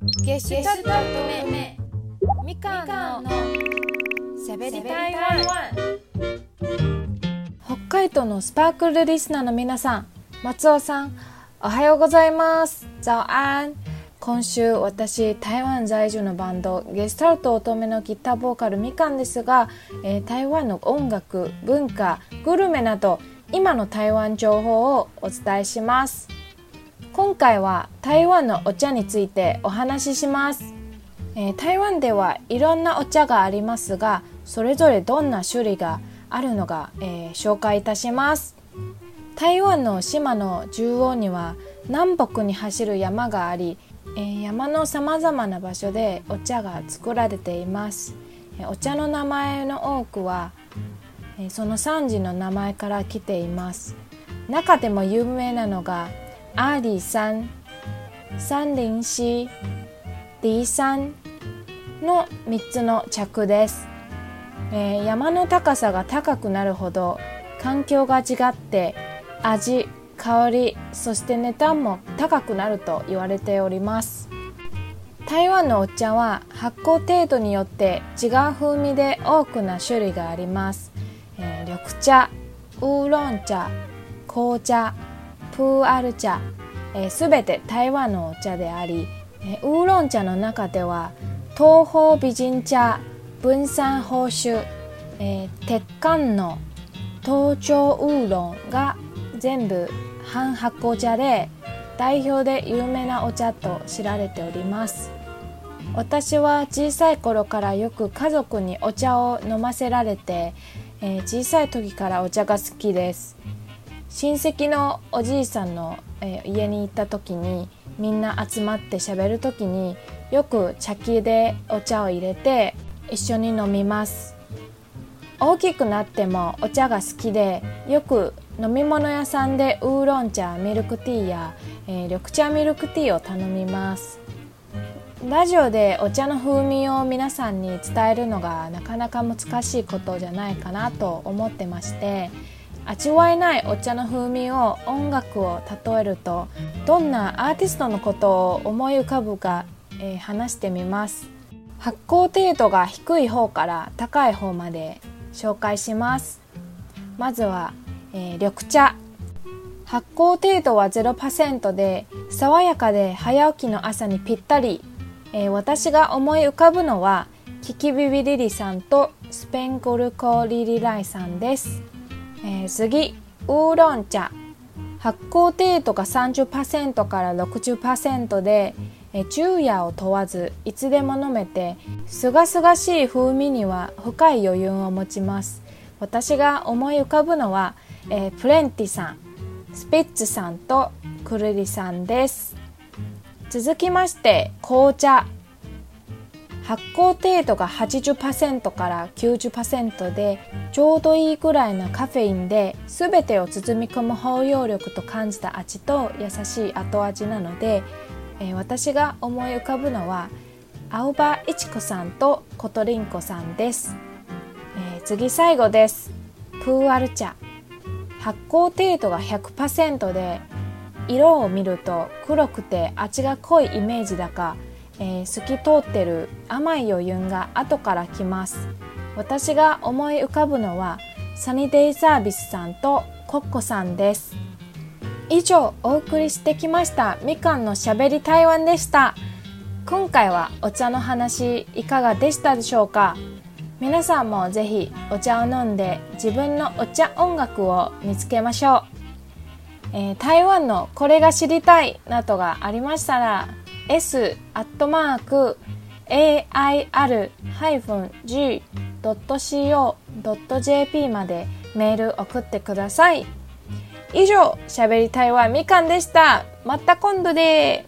ゲシュタルト目みかんのしゃべり台湾北海道のスパークルリスナーの皆さん松尾さんおはようございます。早安今週私台湾在住のバンドゲスタルト乙女のギターボーカルみかんですが、えー、台湾の音楽文化グルメなど今の台湾情報をお伝えします。今回は台湾のお茶についてお話しします、えー、台湾ではいろんなお茶がありますがそれぞれどんな種類があるのか、えー、紹介いたします。台湾の島の中央には南北に走る山があり、えー、山のさまざまな場所でお茶が作られています。えお茶の名前の多くはえその産地の名前から来ています。中でも有名なのが阿里山、三林溪、D 山の3つの着です、えー、山の高さが高くなるほど環境が違って味、香り、そして値段も高くなると言われております。台湾のお茶は発酵程度によって違う風味で多くな種類があります、えー、緑茶、ウーロン茶、紅茶、プーアル茶、えー、全て台湾のお茶であり、えー、ウーロン茶の中では東方美人茶分散報酬、えー、鉄管の東京ウーロンが全部半発酵茶で代表で有名なお茶と知られております。私は小さい頃からよく家族にお茶を飲ませられて、えー、小さい時からお茶が好きです。親戚のおじいさんの、えー、家に行った時にみんな集まってしゃべる時によく茶器でお茶を入れて一緒に飲みます。大きくなってもお茶が好きでよく飲み物屋さんでウーロン茶ミルクティーや、えー、緑茶ミルクティーを頼みます。ラジオでお茶の風味を皆さんに伝えるのがなかなか難しいことじゃないかなと思ってまして味わえないお茶の風味を音楽を例えるとどんなアーティストのことを思い浮かぶか、えー、話してみます。発酵程度が低い方から高い方まで紹介します。まずは、えー、緑茶。発酵程度は0%で爽やかで早起きの朝にぴったり、えー、私が思い浮かぶのはキキビビリリさんとスペンゴルコリリライさんです。えー、次ウーロン茶。発酵程度が30%から60%で、えー、昼夜を問わずいつでも飲めてすがすがしい風味には深い余裕を持ちます。私が思い浮かぶのは、えー、プレンティさんスピッツさんとクルリさんです。続きまして紅茶。発酵程度が80%から90%でちょうどいいくらいのカフェインで全てを包み込む包容力と感じた味と優しい後味なので、えー、私が思い浮かぶのは青葉いちこさんとコトリンコさんです、えー、次最後です。プーアル茶。発酵程度が100%で色を見ると黒くて味が濃いイメージだかえー、透き通ってる甘い余韻が後から来ます。私が思い浮かぶのはサニデイサービスさんとコッコさんです。以上お送りしてきました。みかんのしゃべり台湾でした。今回はお茶の話いかがでしたでしょうか？皆さんもぜひお茶を飲んで自分のお茶音楽を見つけましょう、えー、台湾のこれが知りたいなどがありましたら s.air-g.co.jp までメール送ってください。以上、しゃべり台湾みかんでした。また今度で